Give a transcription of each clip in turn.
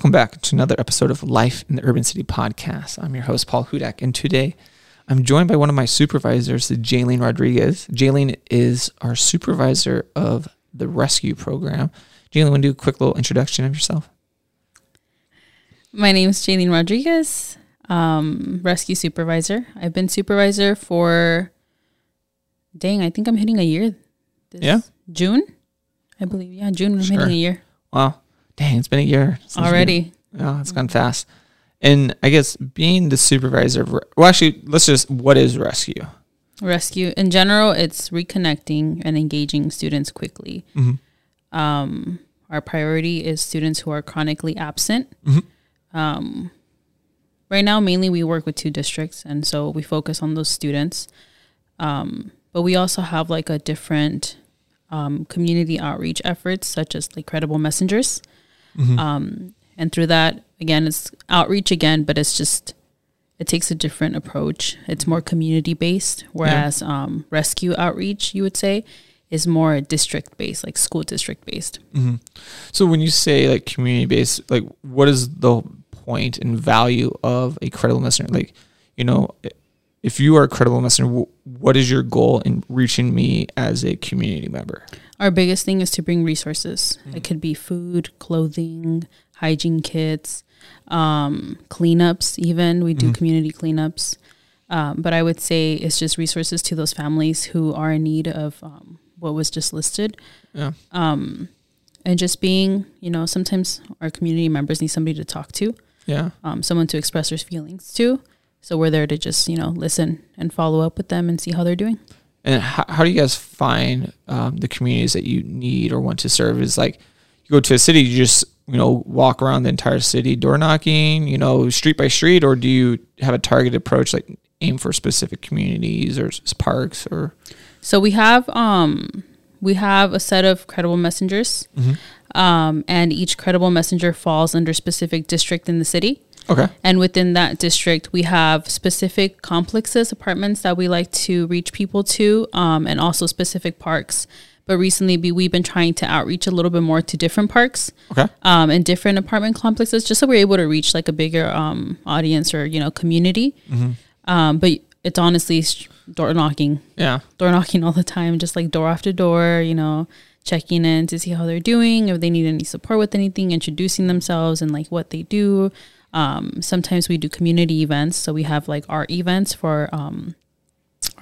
Welcome back to another episode of Life in the Urban City podcast. I'm your host, Paul Hudak, and today I'm joined by one of my supervisors, Jailene Rodriguez. Jailene is our supervisor of the RES'Q program. Jailene, want to do a quick little introduction of yourself? My name is Jailene Rodriguez, um, RES'Q supervisor. I've been supervisor for, dang, I think I'm hitting a year. yeah. June, I believe. Yeah, June. I'm Sure. hitting a year Wow. Dang, it's been a year since you've been- already. Yeah, it's gone fast. And I guess being the supervisor of, well, actually, let's just, what is RES'Q? RES'Q in general, it's reconnecting and engaging students quickly. Mm-hmm. Um, our priority is students who are chronically absent. Mhm. Um, right now, mainly we work with two districts, and so we focus on those students. Um, but we also have like a different um, community outreach efforts, such as like credible messengers. Mm-hmm. Um, and through that, again, it's outreach again, but it's just it takes a different approach. It's more community based, whereas um, RES'Q outreach, you would say, is more district based, like school district based. hmm So when you say like community based, like what is the point and value of a credible messenger? Like, you know, if you are a credible messenger, what is your goal in reaching me as a community member? Our biggest thing is to bring resources. It could be food, clothing, hygiene kits, um, cleanups. Even we do Mhm. community cleanups. Um, but I would say it's just resources to those families who are in need of um, what was just listed. Yeah. Um, and just being, you know, sometimes our community members need somebody to talk to, Yeah. um, someone to express their feelings to. So we're there to just, you know, listen and follow up with them and see how they're doing. And how, how do you guys find um, the communities that you need or want to serve? Is like you go to a city, you just you know walk around the entire city door knocking, you know, street by street, or do you have a targeted approach, like aim for specific communities or parks or? So we have um we have a set of credible messengers. Um, and each credible messenger falls under specific district in the city. Okay. And within that district, we have specific complexes, apartments that we like to reach people to, um, and also specific parks. But recently, we've been trying to outreach a little bit more to different parks Okay. um, and different apartment complexes, just so we're able to reach like a bigger um, audience or you know community. Um, but it's honestly door knocking Yeah. door knocking all the time, just like door after door, you know, checking in to see how they're doing, if they need any support with anything, introducing themselves and like what they do. Um, sometimes we do community events. So we have like our events for um,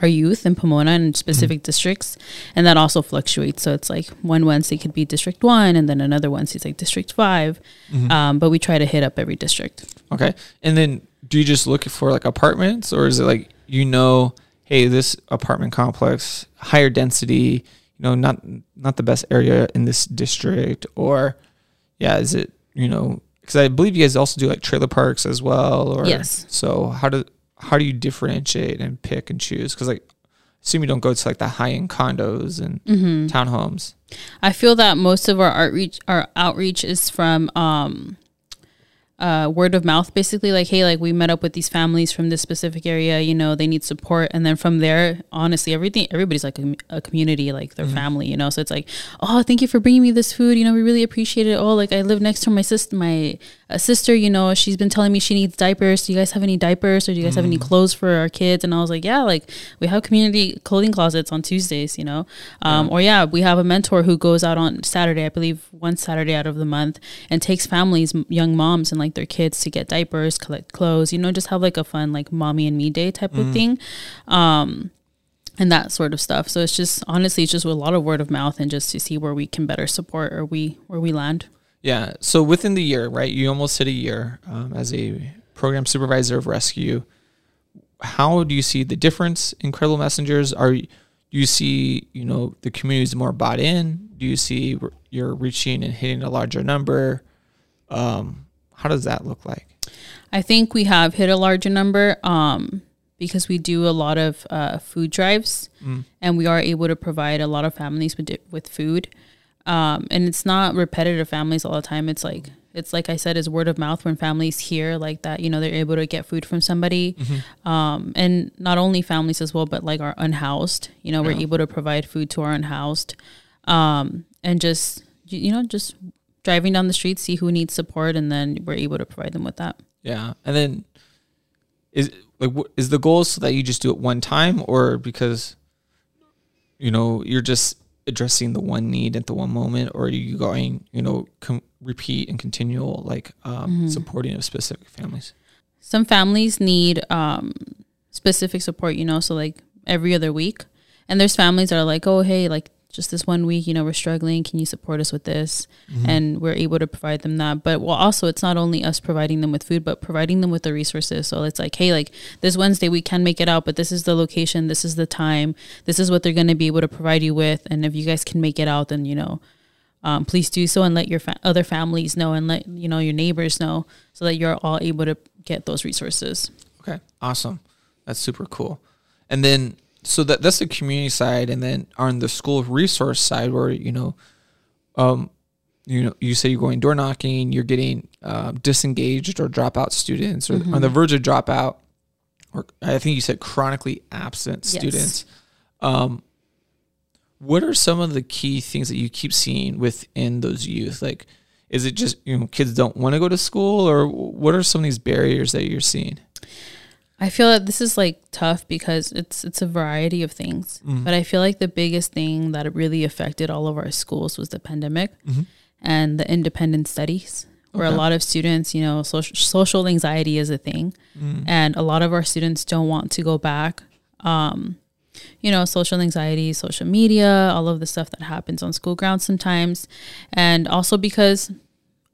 our youth in Pomona and specific districts. And that also fluctuates. So it's like one Wednesday could be District 1 and then another Wednesday is like District 5. Um, but we try to hit up every district. Okay. And then do you just look for like apartments or is it like, you know, hey, this apartment complex, higher density, you know, not not the best area in this district or yeah, is it, you know, cuz I believe you guys also do like trailer parks as well or Yes. So how do how do you differentiate and pick and choose cuz like assume you don't go to like the high-end condos and townhomes. I feel that most of our outreach our outreach is from um uh word of mouth basically like hey like we met up with these families from this specific area you know they need support. And then from there honestly everything everybody's like a, a community like their family you know? So it's like oh thank you for bringing me this food. You know we really appreciate it. Oh like I live next to my sister my uh, sister you know? She's been telling me she needs diapers. Do you guys have any diapers? Or do you guys have any clothes for our kids? And I was like yeah like we have community clothing closets on Tuesdays you know? Um, or yeah we have a mentor who goes out on Saturday I believe one Saturday out of the month and takes families young moms and like their kids to get diapers collect clothes you know just have like a fun like mommy and me day type of thing um and that sort of stuff so it's just honestly it's just a lot of word of mouth and just to see where we can better support or we where we land Yeah. So within the year, right? You almost hit a year um, as a program supervisor of RES'Q. How do you see the difference in credible messengers? Are you- do you see you know the communities more bought in? Do you see you're reaching and hitting a larger number? Um, how does that look like? I think we have hit a larger number um, because we do a lot of uh, food drives, and we are able to provide a lot of families with with food. Um, and it's not repetitive families all the time. It's like it's like I said, is word of mouth when families hear like that. You know, they're able to get food from somebody, um, and not only families as well, but like our unhoused. You know, we're able to provide food to our unhoused, um, and just you know just driving down the street, see who needs support, and then we're able to provide them with that. Yeah, and then is like is the goal so that you just do it one time, or because you know you're just addressing the one need at the one moment, or are you going you know com- repeat and continual like um, supporting of specific families? Some families need um, specific support, you know, so like every other week. And there's families that are like, oh, hey, like just this one week, you know, we're struggling. Can you support us with this? And we're able to provide them that. But well, also, it's not only us providing them with food, but providing them with the resources. So it's like, hey, like this Wednesday, we can make it out, but this is the location, this is the time, this is what they're going to be able to provide you with. And if you guys can make it out, then, you know, um, please do so and let your fa- other families know and let you know your neighbors know so that you're all able to get those resources. Okay, awesome. That's super cool. And then so that that's the community side, and then on the school resource side, where you know, um, you know, you say you're going door knocking, you're getting um, disengaged or dropout students, or on the verge of dropout, or I think you said chronically absent Yes. students. Um, what are some of the key things that you keep seeing within those youth? Like, is it just you know kids don't want to go to school, or what are some of these barriers that you're seeing? I feel that this is like tough because it's it's a variety of things. Mm-hmm. But I feel like the biggest thing that really affected all of our schools was the pandemic mm-hmm. and the independent studies, where a lot of students, you know, social, social anxiety is a thing, mm-hmm. and a lot of our students don't want to go back. Um, you know, social anxiety, social media, all of the stuff that happens on school grounds sometimes, and also because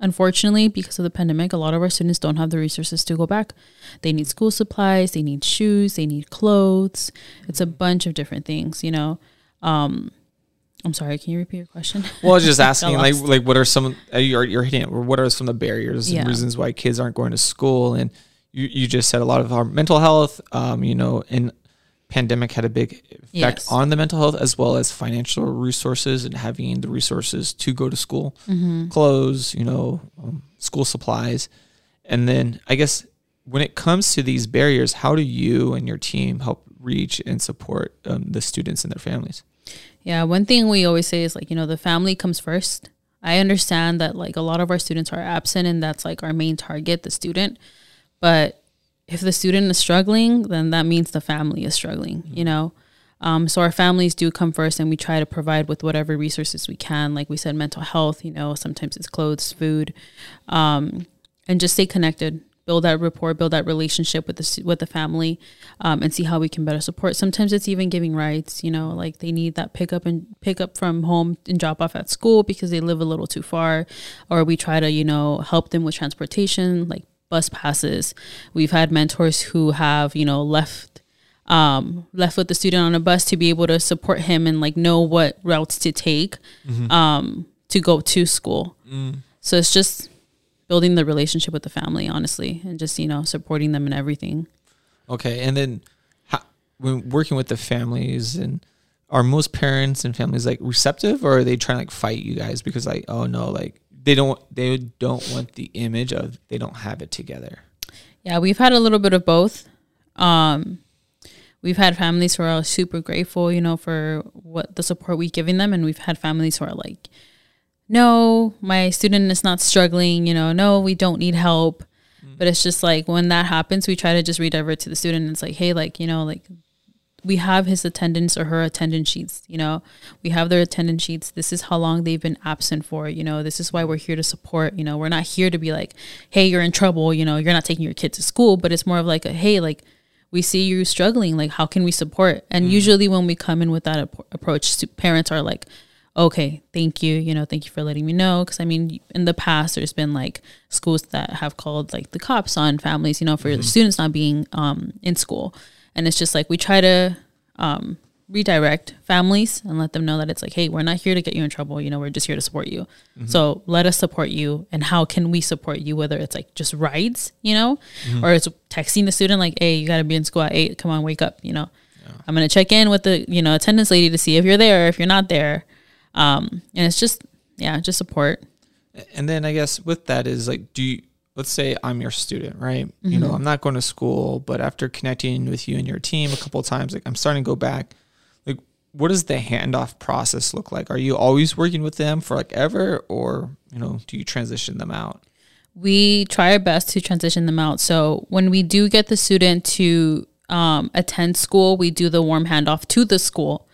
unfortunately, because of the pandemic, a lot of our students don't have the resources to go back. They need school supplies, they need shoes, they need clothes. It's a bunch of different things, you know. Um, I'm sorry, can you repeat your question? Well, I was just asking, like, like what are some uh, you're you're hitting? it, What are some of the barriers Yeah. and reasons why kids aren't going to school? And you you just said a lot of our mental health. Um, you know, and pandemic had a big effect Yes. on the mental health as well as financial resources and having the resources to go to school, Mm-hmm. clothes, you know, um, school supplies, and then I guess when it comes to these barriers, how do you and your team help reach and support um, the students and their families? Yeah, one thing we always say is like, you know, the family comes first. I understand that like a lot of our students are absent and that's like our main target, the student. But if the student is struggling, then that means the family is struggling, you know? Um, so our families do come first and we try to provide with whatever resources we can. Like we said, mental health, you know, sometimes it's clothes, food, um, and just stay connected build that rapport build that relationship with the with the family um, and see how we can better support sometimes it's even giving rides you know like they need that pickup and pick up from home and drop off at school because they live a little too far or we try to you know help them with transportation like bus passes. We've had mentors who have you know left um left with the student on a bus to be able to support him and like know what routes to take um to go to school. So it's just building the relationship with the family, honestly, and just you know supporting them in everything. Okay, and then how, when working with the families and are most parents and families like receptive or are they trying to like fight you guys because like oh no like they don't they don't want the image of they don't have it together. Yeah, we've had a little bit of both. Um, we've had families who are super grateful, you know, for what the support we've given them, and we've had families who are like, "No, my student is not struggling," you know, "No, we don't need help." But it's just like when that happens, we try to just redivert to the student. And it's like, hey, like you know, like we have his attendance or her attendance sheets you know? We have their attendance sheets. This is how long they've been absent for you know? This is why we're here to support you know? We're not here to be like hey you're in trouble you know? You're not taking your kid to school but it's more of like a hey like we see you struggling. Like how can we support? And usually when we come in with that ap- approach parents are like okay thank you you know thank you for letting me know. Because i mean in the past there's been like schools that have called like the cops on families you know for the students not being um, in school and it's just like we try to um, redirect families and let them know that it's like hey we're not here to get you in trouble. You know we're just here to support you. So let us support you. And how can we support you whether it's like just rides you know or it's texting the student like hey you got to be in school at 8 come on wake up you know. I'm going to check in with the you know attendance lady to see if you're there or if you're not there. Um, and it's just yeah just support. And then I guess with that is like do you let's say I'm your student, right? You know, I'm not going to school, but after connecting with you and your team a couple of times like I'm starting to go back like what does the handoff process look like? Are you always working with them for like ever, or you know, do you transition them out? we try our best to transition them out. So when we do get the student to um, attend school, we do the warm handoff to the school.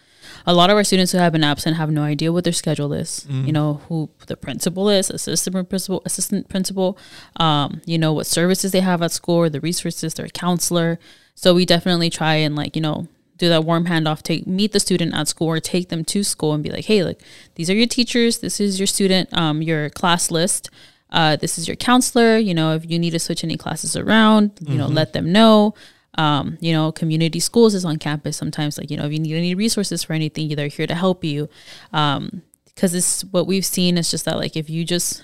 A lot of our students who have been absent have no idea what their schedule is. You know who the principal is, assistant principal, assistant principal. Um, you know what services they have at school, the resources, their counselor. So we definitely try and like you know do that warm handoff. Take meet the student at school or take them to school and be like, hey, like these are your teachers. This is your student, um, your class list uh, this is your counselor. You know, if you need to switch any classes around, you know, let them know. Um, you know, community schools is on campus sometimes. Like, you know, if you need any resources for anything, they're here to help you. Um, because it's what we've seen is just that, like, if you just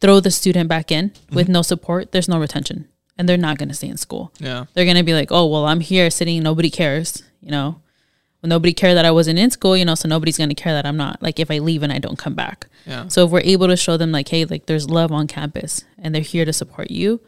throw the student back in with no support, there's no retention and they're not going to stay in school. Yeah. They're going to be like, oh, well, I'm here sitting, nobody cares, you know. Well, nobody cared that I wasn't in school, you know, so nobody's going to care that I'm not. Like, if I leave and I don't come back. Yeah. So if we're able to show them like, hey, like there's love on campus and they're here to support you,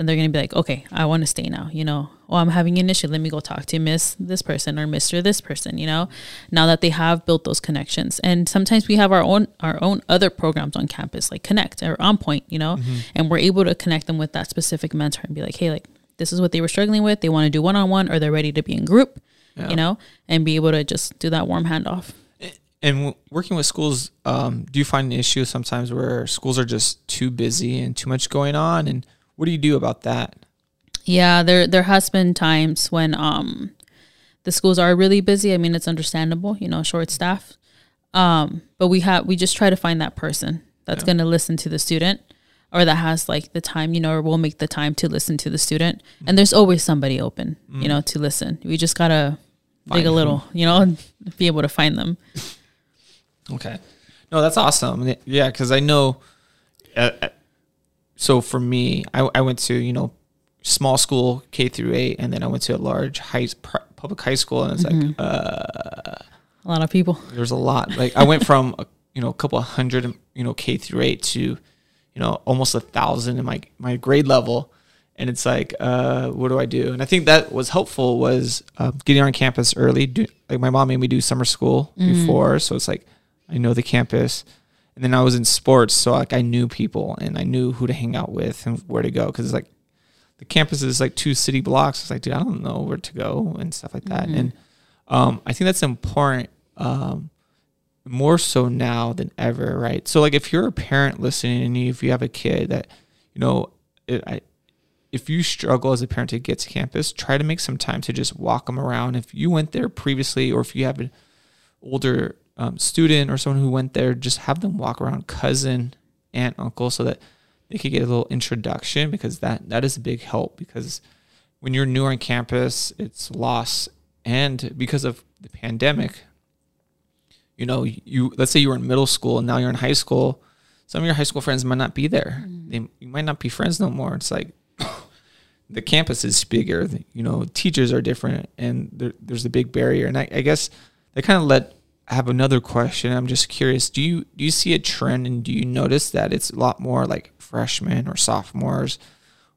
then they're gonna be like, okay, I want to stay now. You know, oh, I'm having an issue. Let me go talk to Miss this person or Mister this person. You know, now that they have built those connections, and sometimes we have our own our own other programs on campus like Connect or On Point. You know, and we're able to connect them with that specific mentor and be like, hey, like this is what they were struggling with. They want to do one on one or they're ready to be in group. Yeah. You know, and be able to just do that warm handoff. And w- working with schools, um, do you find an issue sometimes where schools are just too busy and too much going on? And what do you do about that? Yeah, there there has been times when um the schools are really busy. I mean, it's understandable, you know, short staff. Um, but we have we just try to find that person that's Yeah. going to listen to the student or that has like the time, you know, or will make the time to listen to the student. And there's always somebody open, you know, to listen. We just got to dig a little, you know, and be able to find them. Okay. No, that's awesome. Yeah, because I know. Uh, uh, so for me, I, I went to you know small school K through eight, and then I went to a large high pr- public high school, and it's like uh, A lot of people. there's a lot. Like I went from uh, you know a couple of hundred you know K through eight to you know almost a thousand in my my grade level, and it's like uh, what do I do? And I think that was helpful was uh, getting on campus early. Do, like my mom made me do summer school before, so it's like I know the campus. And then I was in sports, so like I knew people and I knew who to hang out with and where to go because it's like the campus is like two city blocks. It's like, dude, I don't know where to go and stuff like that. And um, I think that's important, um, more so now than ever, right? So like if you're a parent listening and if you have a kid that, you know, it, I, if you struggle as a parent to get to campus, try to make some time to just walk them around. If you went there previously, or if you have an older um, student or someone who went there, just have them walk around cousin, aunt, uncle, so that they could get a little introduction because that that is a big help because when you're new on campus, it's loss and because of the pandemic, you know, you let's say you were in middle school and now you're in high school, some of your high school friends might not be there. They you might not be friends no more. It's like the campus is bigger, you know, teachers are different and there, there's a big barrier. And I, I guess they kind of let I have another question. I'm just curious. Do you do you see a trend and do you notice that it's a lot more like freshmen or sophomores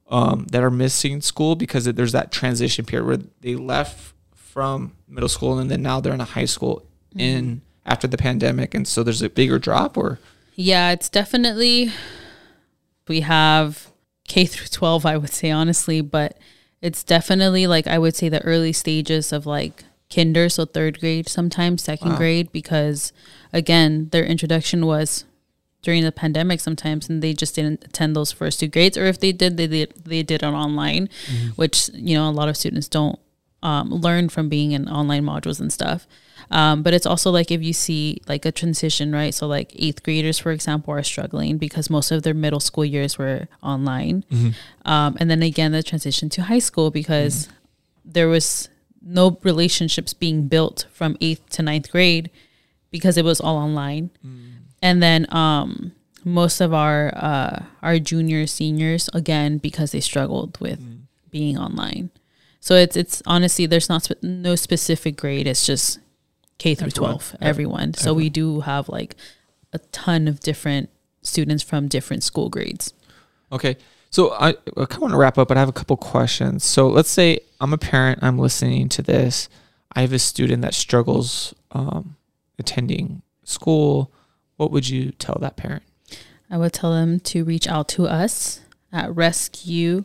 um, that are missing school because there's that transition period where they left from middle school and then now they're in a high school in after the pandemic and so there's a bigger drop or Yeah, it's definitely we have K through 12 I would say honestly, but it's definitely like I would say the early stages of like kinder, so third grade, sometimes second Wow. grade because again, their introduction was during the pandemic sometimes and they just didn't attend those first two grades or if they did they did they did it online, which you know a lot of students don't um, learn from being in online modules and stuff. Um, but it's also like if you see like a transition, right? So like eighth graders, for example, are struggling because most of their middle school years were online, um, and then again the transition to high school because there was no relationships being built from eighth to ninth grade because it was all online, and then um, most of our uh, our juniors, seniors, again because they struggled with being online. So it's it's honestly there's not no specific grade. It's just K through twelve, everyone. So we do have like a ton of different students from different school grades. Okay. So I, I kind of want to wrap up, but I have a couple questions. So let's say I'm a parent, I'm listening to this. I have a student that struggles um, attending school, what would you tell that parent? I would tell them to reach out to us at rescue.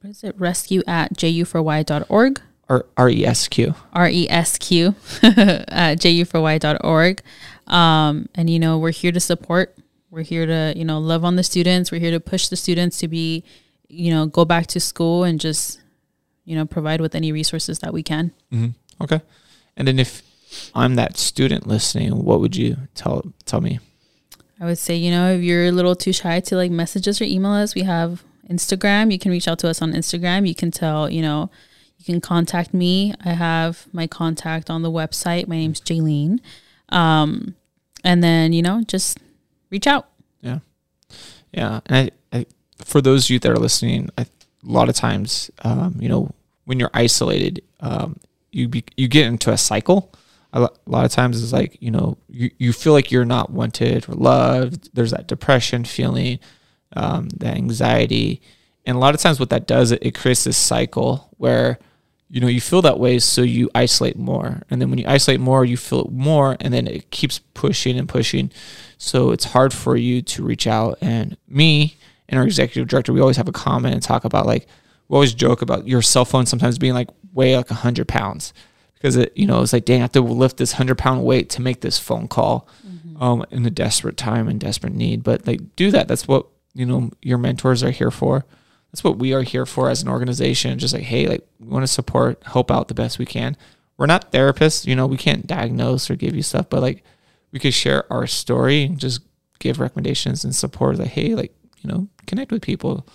What is it? Rescue at ju4y.org. Or R E S Q. R E S Q at ju4y.org. Um, and, you know, we're here to support. We're here to, you know, love on the students. We're here to push the students to be, you know, go back to school and just, you know, provide with any resources that we can. Mm-hmm. Okay. And then if I'm that student listening, what would you tell tell me? I would say, you know, if you're a little too shy to like message us or email us, we have Instagram. You can reach out to us on Instagram. You can tell, you know, you can contact me. I have my contact on the website. My name's Jailene. Um, and then, you know, just reach out. Yeah. Yeah. And I, I for those of you that are listening, I, a lot of times, um, you know, when you're isolated, um, you be, you get into a cycle a lot of times it's like you know you, you feel like you're not wanted or loved there's that depression feeling um, that anxiety and a lot of times what that does it, it creates this cycle where you know you feel that way so you isolate more and then when you isolate more you feel it more and then it keeps pushing and pushing so it's hard for you to reach out and me and our executive director we always have a comment and talk about like we always joke about your cell phone sometimes being like weigh like 100 pounds because it you know it's like dang I have to lift this hundred pound weight to make this phone call mm-hmm. um, in a desperate time and desperate need. But like do that. That's what you know your mentors are here for. That's what we are here for as an organization. Just like hey, like we want to support, help out the best we can. We're not therapists, you know. We can't diagnose or give you stuff, but like we could share our story and just give recommendations and support. Like hey, like you know, connect with people.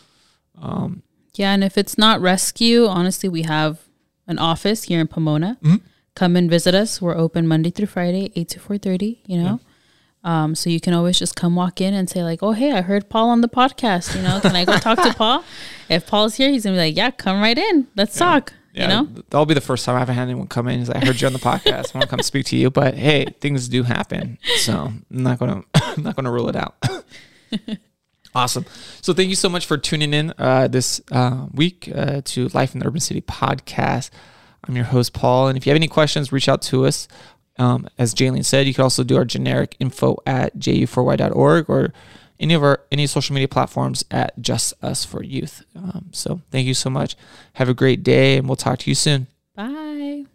Um, yeah, and if it's not RES'Q, honestly, we have an office here in Pomona. Mm-hmm. Come and visit us. We're open Monday through Friday, eight to four thirty. You know, yeah. um, so you can always just come walk in and say like, "Oh, hey, I heard Paul on the podcast. You know, can I go talk to Paul?" If Paul's here, he's gonna be like, "Yeah, come right in. Let's yeah. talk." Yeah, you know, that'll be the first time I've had anyone come in. Is I heard you on the podcast. I want to come speak to you, but hey, things do happen, so I'm not gonna I'm not gonna rule it out. Awesome. So thank you so much for tuning in uh, this uh, week uh, to Life in the Urban City podcast. I'm your host, Paul. And if you have any questions, reach out to us. Um, as Jailene said, you can also do our generic info at ju4y.org or any of our any social media platforms at Just Us for Youth. Um, so thank you so much. Have a great day, and we'll talk to you soon. Bye.